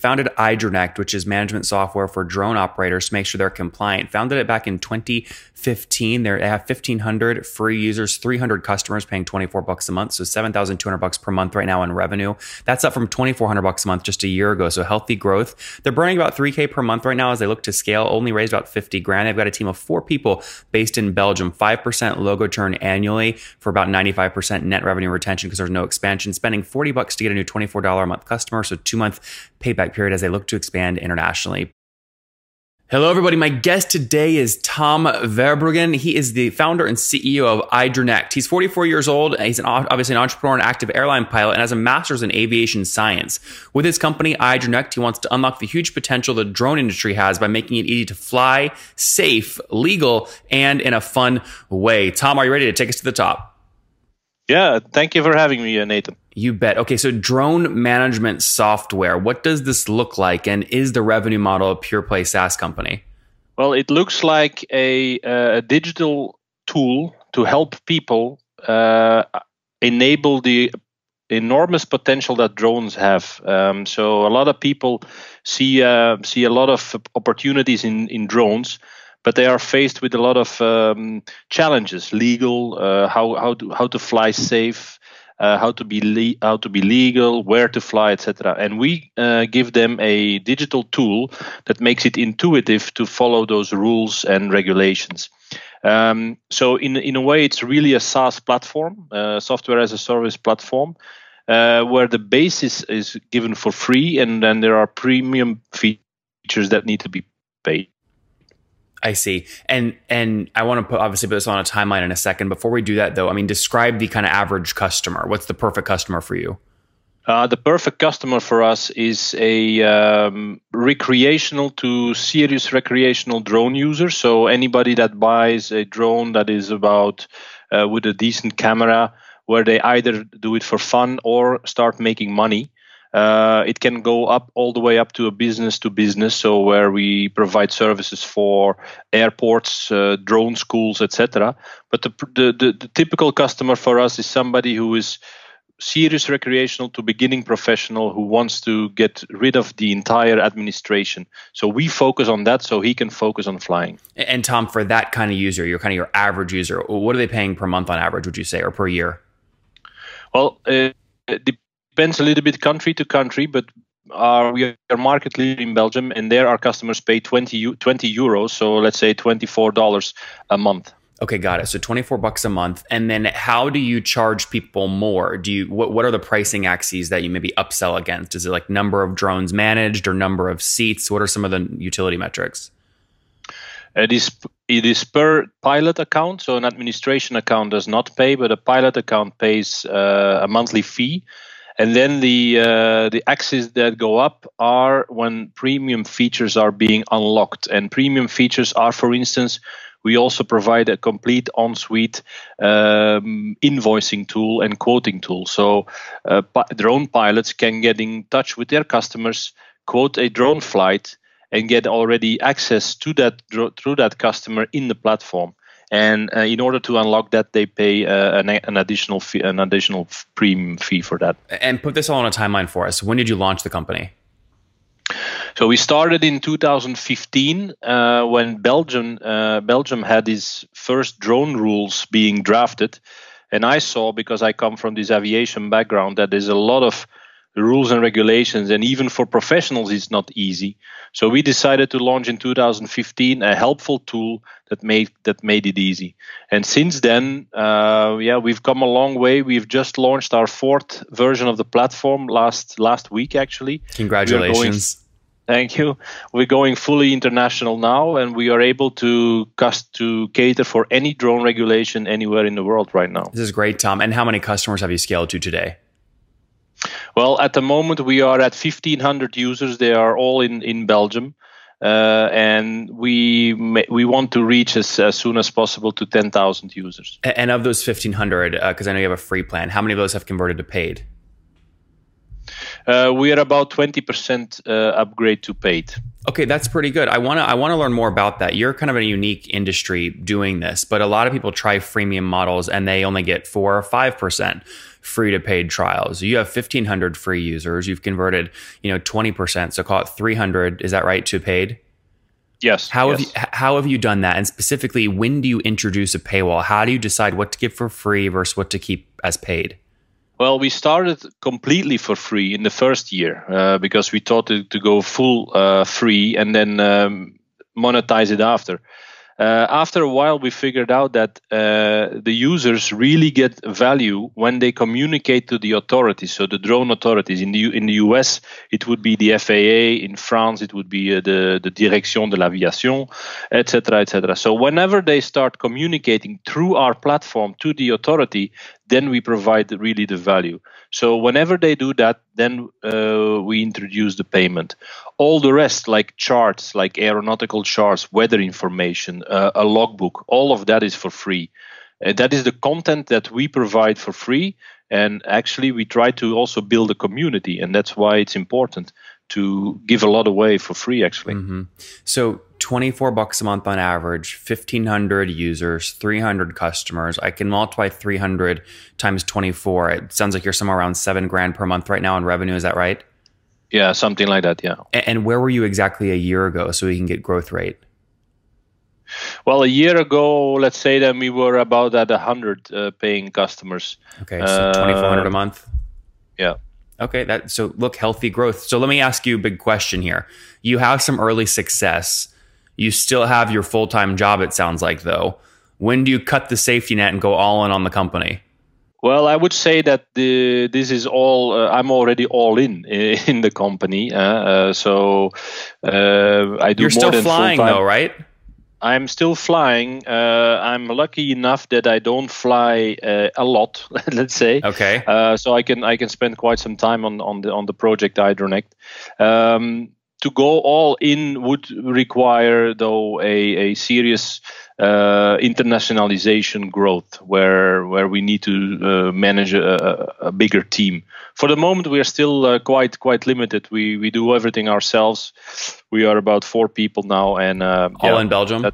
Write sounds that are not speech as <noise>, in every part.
founded iDroneCt, which is management software for drone operators to make sure they're compliant. Founded it back in 2015. They have 1,500 free users, 300 customers paying 24 bucks a month, so 7,200 bucks per month right now in revenue. That's up from 2,400 bucks a month just a year ago. So healthy growth. They're burning about 3k per month right now as they look to scale. Only raised about 50 grand. They've got a team of four people based in Belgium. Five percent logo churn annually for about 95% net revenue retention because there's no expansion. Spending 40 bucks to get a new $24 a month customer, so two month payback period as they look to expand internationally. Hello, everybody. My guest today is Tom Verbruggen. He is the founder and CEO of iDroneCt. He's 44 years old. He's an, obviously an entrepreneur and active airline pilot and has a master's in aviation science. With his company, iDroneCt, he wants to unlock the huge potential the drone industry has by making it easy to fly, safe, legal, and in a fun way. Tom, are you ready to take us to the top? Yeah, thank you for having me, uh, Nathan. You bet. Okay, so drone management software. What does this look like, and is the revenue model a pure play SaaS company? Well, it looks like a, a digital tool to help people uh, enable the enormous potential that drones have. Um, so a lot of people see uh, see a lot of opportunities in in drones, but they are faced with a lot of um, challenges, legal, uh, how how to how to fly safe, uh, how to be le- how to be legal, where to fly, etc. And we uh, give them a digital tool that makes it intuitive to follow those rules and regulations. Um, so in in a way, it's really a SaaS platform, uh, software as a service platform. Uh, where the basis is given for free, and then there are premium features that need to be paid. I see. And and I want to put obviously put this on a timeline in a second. Before we do that though, I mean describe the kind of average customer. What's the perfect customer for you? Uh, the perfect customer for us is a um, recreational to serious recreational drone user. So anybody that buys a drone that is about uh, with a decent camera, where they either do it for fun or start making money. Uh, it can go up all the way up to a business to business, so where we provide services for airports, uh, drone schools, etc. But the, the, the, the typical customer for us is somebody who is serious recreational to beginning professional who wants to get rid of the entire administration. So we focus on that so he can focus on flying. And Tom, for that kind of user, you're kind of your average user, what are they paying per month on average, would you say, or per year? Well, uh, depends a little bit country to country, but our, we are market leader in Belgium, and there our customers pay 20, 20 euros, so let's say $24 a month. Okay, got it. So 24 bucks a month. And then how do you charge people more? Do you what what are the pricing axes that you maybe upsell against? Is it like number of drones managed or number of seats? What are some of the utility metrics? It is it is per pilot account, so an administration account does not pay, but a pilot account pays uh, a monthly fee. And then the uh, the axes that go up are when premium features are being unlocked, and premium features are, for instance, we also provide a complete on-suite um, invoicing tool and quoting tool. So uh, drone pilots can get in touch with their customers, quote a drone flight, and get already access to that through that customer in the platform. And uh, in order to unlock that, they pay uh, an, an, additional fee, an additional premium fee for that. And put this all on a timeline for us. When did you launch the company? So we started in 2015 uh, when Belgium uh, Belgium had its first drone rules being drafted, and I saw because I come from this aviation background that there's a lot of rules and regulations, and even for professionals, it's not easy. So we decided to launch in 2015 a helpful tool that made that made it easy. And since then, uh, yeah, we've come a long way. We've just launched our fourth version of the platform last last week, actually. Congratulations. Thank you. We're going fully international now, and we are able to cust- to cater for any drone regulation anywhere in the world right now. This is great, Tom. And how many customers have you scaled to today? Well, at the moment we are at 1,500 users. They are all in in Belgium, uh, and we we want to reach as, as soon as possible to 10,000 users. And of those 1,500, because uh, I know you have a free plan, how many of those have converted to paid? Uh, we are about 20% uh, upgrade to paid. Okay, that's pretty good. I want to I want to learn more about that. You're kind of in a unique industry doing this, but a lot of people try freemium models and they only get 4 or 5%. Free to paid trials. You have 1500 free users. You've converted, you know, 20%. So call it 300. Is that right to paid? Yes. How yes. have you how have you done that? And specifically, when do you introduce a paywall? How do you decide what to give for free versus what to keep as paid? Well, we started completely for free in the first year uh, because we thought to, to go full uh, free and then um, monetize it after. Uh, after a while, we figured out that uh, the users really get value when they communicate to the authorities. So the drone authorities in the in the US, it would be the FAA. In France, it would be uh, the the Direction de l'Aviation, etc., etc. So whenever they start communicating through our platform to the authority, then we provide really the value. So whenever they do that, then uh, we introduce the payment. All the rest, like charts, like aeronautical charts, weather information, uh, a logbook, all of that is for free. Uh, that is the content that we provide for free. And actually, we try to also build a community, and that's why it's important to give a lot away for free. Actually, mm-hmm. so 24 bucks a month on average, 1500 users, 300 customers. I can multiply 300 times 24. It sounds like you're somewhere around seven grand per month right now in revenue. Is that right? Yeah, something like that. Yeah. And where were you exactly a year ago so we can get growth rate? Well, a year ago, let's say that we were about at 100 uh, paying customers. Okay, so 2400 uh, a month. Yeah. Okay, that so look healthy growth. So let me ask you a big question here. You have some early success you still have your full time job, it sounds like, though. When do you cut the safety net and go all in on the company? Well, I would say that the, this is all. Uh, I'm already all in <laughs> in the company. Uh, uh, so uh, I do. You're still flying full-time. though, right? I'm still flying. Uh, I'm lucky enough that I don't fly uh, a lot. <laughs> let's say. Okay. so I can I can spend quite some time on on the on the project iDroneCt. Um, to go all in would require, though, a, a serious uh, internationalization growth where where we need to uh, manage a, a, bigger team. For the moment, we are still uh, quite quite limited. We we do everything ourselves. We are about four people now, and uh, all yeah, in Belgium.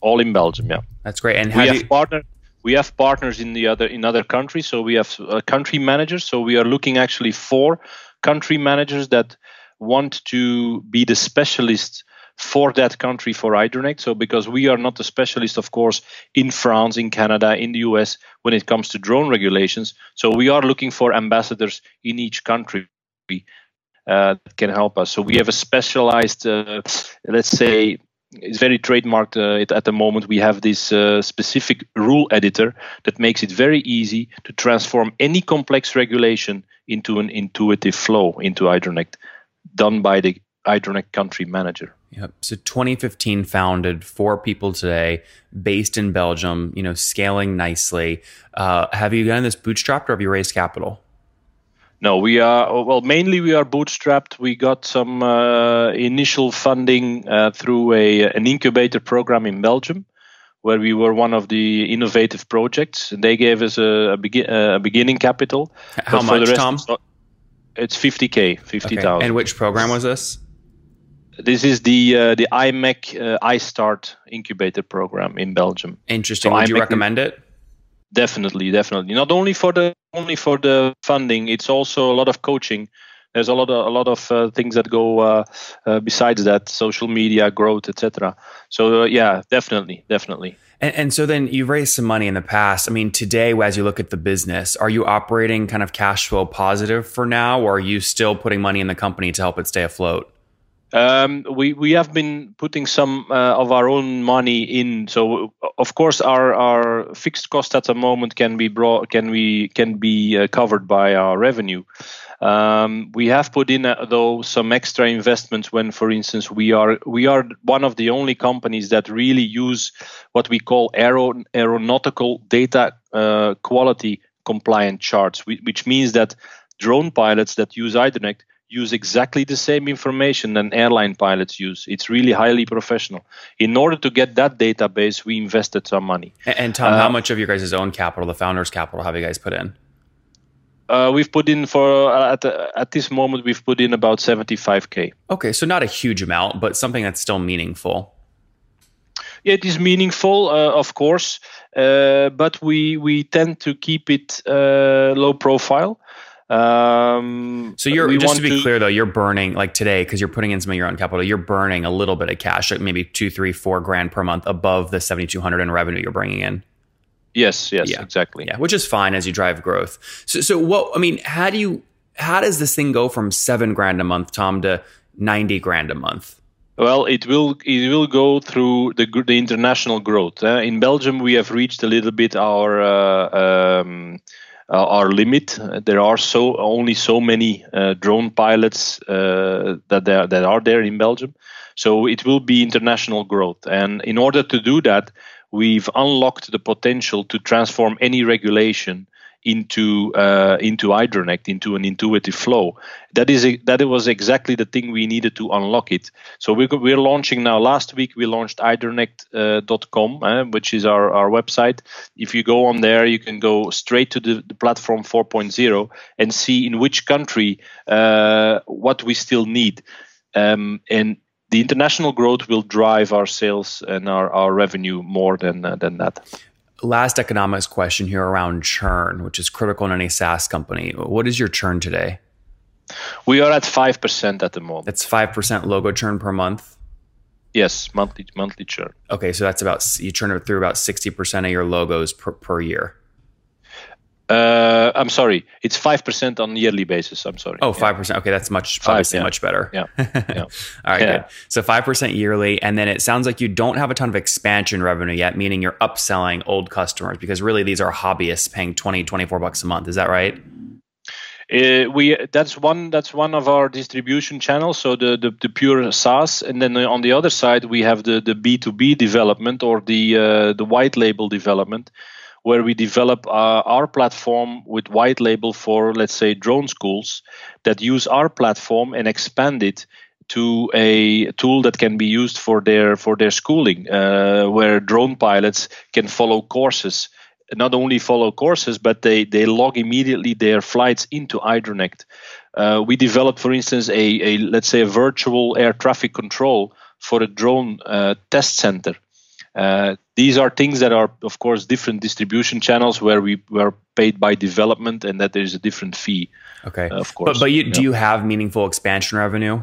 all in Belgium, yeah. That's great. And we have you... We have partners in the other in other countries, so we have uh, country managers. So we are looking actually for country managers that want to be the specialist for that country for iDroneCt. So because we are not the specialist, of course, in France, in Canada, in the US when it comes to drone regulations. So we are looking for ambassadors in each country uh, that can help us. So we have a specialized, uh, let's say, it's very trademarked uh, at the moment. We have this uh, specific rule editor that makes it very easy to transform any complex regulation into an intuitive flow into iDroneCt done by the iDroneCt country manager. Yep. So 2015 founded, four people today, based in Belgium. You know, scaling nicely. Uh, have you done this bootstrapped or have you raised capital? No, we are well. Mainly, we are bootstrapped. We got some uh, initial funding uh, through a an incubator program in Belgium, where we were one of the innovative projects. They gave us a, a, begin, a beginning capital. How much, Tom? It's 50k, 50,000. Okay. And which program was this? This is the uh, the imec uh, iStart incubator program in Belgium. Interesting. So Would you recommend it? Definitely, definitely. Not only for the only for the funding, it's also a lot of coaching. There's a lot of a lot of uh, things that go uh, uh, besides that, social media growth, etc. So uh, yeah, definitely, definitely. And, and, so then you've raised some money in the past. I mean, today, as you look at the business, are you operating kind of cash flow positive for now, or are you still putting money in the company to help it stay afloat? Um, we we have been putting some uh, of our own money in. So of course our our fixed cost at the moment can be brought can we can be uh, covered by our revenue. Um, we have put in uh, though some extra investments when, for instance, we are we are one of the only companies that really use what we call aero, aeronautical data uh, quality compliant charts, which means that drone pilots that use iDroneCt use exactly the same information than airline pilots use. It's really highly professional. In order to get that database, we invested some money. And, and Tom, uh, how much of your guys' own capital, the founders' capital, have you guys put in? Uh, we've put in for uh, at at this moment we've put in about 75k. Okay, so not a huge amount, but something that's still meaningful. it is meaningful, uh, of course, uh, but we we tend to keep it uh, low profile. Um, so you're just to be to, clear though, you're burning like today because you're putting in some of your own capital. You're burning a little bit of cash, like maybe two, three, four grand per month above the seventy two hundred in revenue you're bringing in. Yes, yes, yeah. exactly. Yeah, which is fine as you drive growth. So, so what? I mean, how do you? How does this thing go from seven grand a month, Tom, to ninety grand a month? Well, it will it will go through the the international growth. Uh, in Belgium, we have reached a little bit our uh, um, our limit. There are so only so many uh, drone pilots uh, that there that are there in Belgium, so it will be international growth. And in order to do that, we've unlocked the potential to transform any regulation into uh, into iDroneCt, into an intuitive flow. That is a, that was exactly the thing we needed to unlock it. So we're, we're launching now. Last week we launched idronect.com, uh, uh, which is our, our website. If you go on there, you can go straight to the, the platform 4.0 and see in which country uh, what we still need. Um, and the international growth will drive our sales and our, our revenue more than uh, than that last economics question here around churn, which is critical in any SaaS company. What is your churn today? We are at 5% at the moment. That's 5% logo churn per month? Yes, monthly monthly churn. Okay, so that's about you churn it through about 60% of your logos per, per year. Uh, I'm sorry. It's five percent on yearly basis. I'm sorry. Oh, five percent. Okay, that's much Five, obviously yeah. much better. Yeah. yeah. <laughs> All right. Yeah. Good. So five percent yearly, and then it sounds like you don't have a ton of expansion revenue yet, meaning you're upselling old customers because really these are hobbyists paying 20, 24 bucks a month. Is that right? Uh, we that's one that's one of our distribution channels. So the, the, the pure SaaS, and then on the other side we have the the B two B development or the uh, the white label development where we develop uh, our platform with white label for, let's say, drone schools that use our platform and expand it to a tool that can be used for their for their schooling, uh, where drone pilots can follow courses. Not only follow courses, but they, they log immediately their flights into iDroneCt. Uh, we developed, for instance, a, a let's say a virtual air traffic control for a drone uh, test center uh, these are things that are, of course, different distribution channels where we were paid by development and that there is a different fee. Okay, uh, of course. But, but you, yeah. do you have meaningful expansion revenue?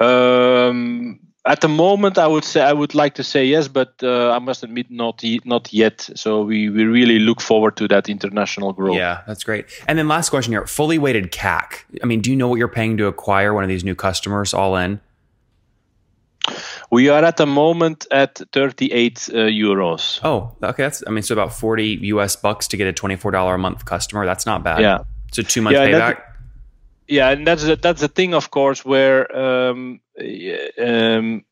Um, at the moment, I would say I would like to say yes, but uh, I must admit not not yet. So we we really look forward to that international growth. Yeah, that's great. And then last question here: fully weighted CAC. I mean, do you know what you're paying to acquire one of these new customers all in? We are at the moment at 38 uh, euros. Oh, okay. That's I mean, so about 40 US bucks to get a $24 a month customer. That's not bad. Yeah. So two months yeah, payback. Yeah, and that's the, that's the thing, of course, where um, um,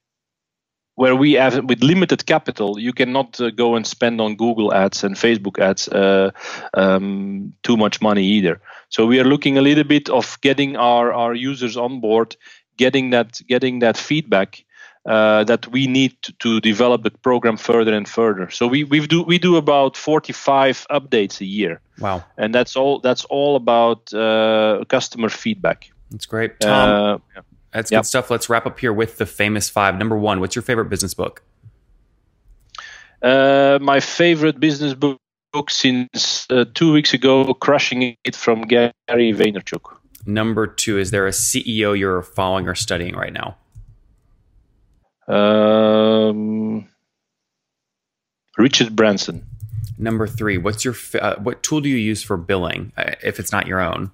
where we have with limited capital, you cannot uh, go and spend on Google ads and Facebook ads uh, um, too much money either. So we are looking a little bit of getting our, our users on board, getting that getting that feedback, uh, that we need to, to, develop the program further and further. So we we do we do about 45 updates a year. Wow! And that's all that's all about uh, customer feedback. That's great, Tom. Uh, yeah. That's yep. good stuff. Let's wrap up here with the famous five. Number one, what's your favorite business book? Uh, my favorite business book, book since uh, two weeks ago, Crushing It from Gary Vaynerchuk. Number two, is there a CEO you're following or studying right now? Um, Richard Branson. Number three, what's your uh, what tool do you use for billing uh, if it's not your own?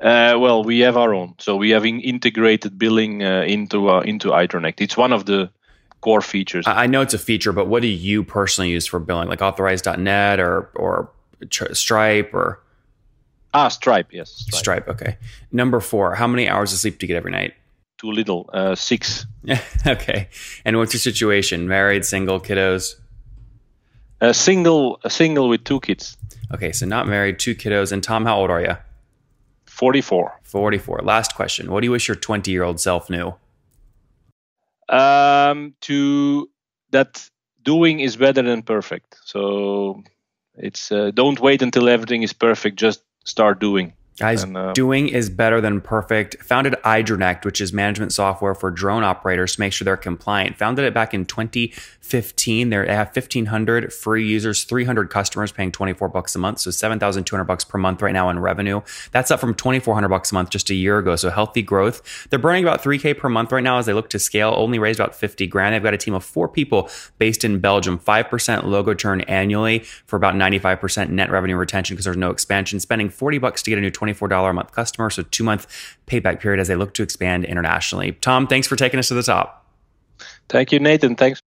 Uh, well, we have our own, so we have integrated billing uh, into uh, into iDroneCt. It's one of the core features. I know it's a feature, but what do you personally use for billing, like Authorize.net or or Stripe or? Ah, Stripe, yes. Stripe. Stripe. Okay. Number four, how many hours of sleep do you get every night? Too little. Uh, six. <laughs> okay. And what's your situation? Married, single, kiddos? A single, a single with two kids. Okay, so not married, two kiddos. And Tom, how old are you? Forty-four. Forty-four. Last question. What do you wish your twenty-year-old self knew? Um, to that doing is better than perfect. So it's uh, don't wait until everything is perfect. Just start doing. Guys, and, uh, doing is better than perfect. Founded iDronect, which is management software for drone operators to make sure they're compliant. Founded it back in 2015. They have 1,500 free users, 300 customers paying 24 bucks a month, so 7,200 bucks per month right now in revenue. That's up from 2,400 bucks a month just a year ago. So healthy growth. They're burning about 3k per month right now as they look to scale. Only raised about 50 grand. They've got a team of four people based in Belgium. 5% logo churn annually for about 95% net revenue retention because there's no expansion. Spending 40 bucks to get a new 24 a month customer. So two month payback period as they look to expand internationally. Tom, thanks for taking us to the top. Thank you, Nathan. Thanks.